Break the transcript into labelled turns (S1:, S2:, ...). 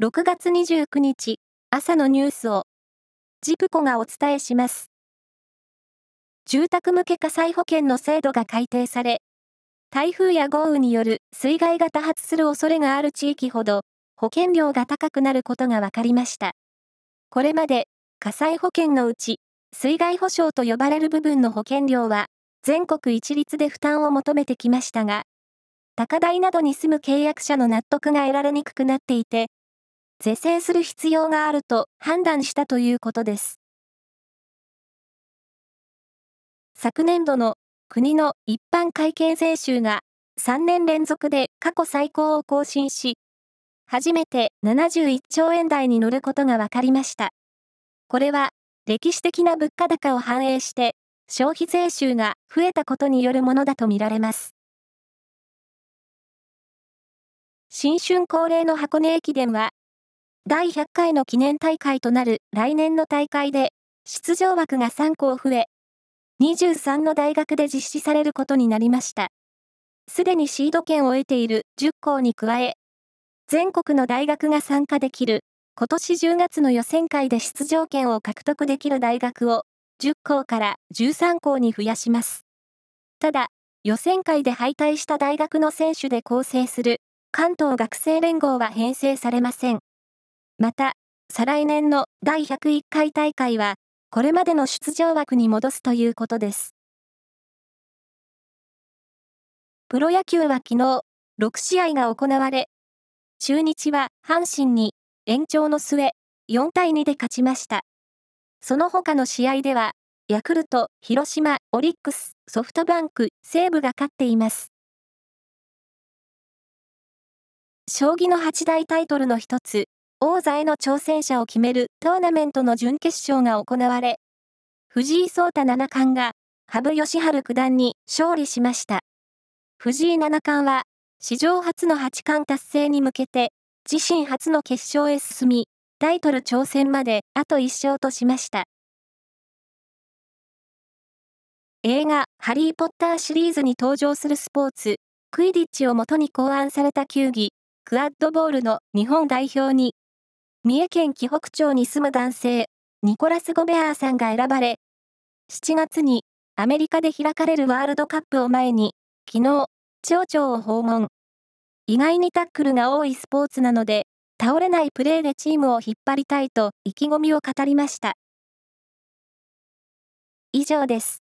S1: 6月29日朝のニュースをジプコがお伝えします。住宅向け火災保険の制度が改定され、台風や豪雨による水害が多発する恐れがある地域ほど保険料が高くなることが分かりました。これまで火災保険のうち水害保障と呼ばれる部分の保険料は全国一律で負担を求めてきましたが、高台などに住む契約者の納得が得られにくくなっていて、是正する必要があると判断したということです。昨年度の国の一般会計税収が3年連続で過去最高を更新し、初めて71兆円台に乗ることが分かりました。これは歴史的な物価高を反映して消費税収が増えたことによるものだとみられます。新春恒例の箱根駅伝は第100回の記念大会となる来年の大会で、出場枠が3校増え、23の大学で実施されることになりました。すでにシード権を得ている10校に加え、全国の大学が参加できる、今年10月の予選会で出場権を獲得できる大学を10校から13校に増やします。ただ、予選会で敗退した大学の選手で構成する関東学生連合は編成されません。また、再来年の第101回大会は、これまでの出場枠に戻すということです。プロ野球は昨日、6試合が行われ、中日は阪神に延長の末、4対2で勝ちました。その他の試合では、ヤクルト、広島、オリックス、ソフトバンク、西武が勝っています。将棋の八大タイトルの一つ、王座への挑戦者を決めるトーナメントの準決勝が行われ、藤井聡太七冠が羽生善治九段に勝利しました。藤井七冠は史上初の八冠達成に向けて自身初の決勝へ進み、タイトル挑戦まであと一勝としました。映画ハリーポッターシリーズに登場するスポーツ、クイディッチをもとに考案された球技、クアッドボールの日本代表に三重県紀北町に住む男性、ニコラス・ゴベアーさんが選ばれ、7月にアメリカで開かれるワールドカップを前に、昨日、町長を訪問。意外にタックルが多いスポーツなので、倒れないプレーでチームを引っ張りたいと意気込みを語りました。以上です。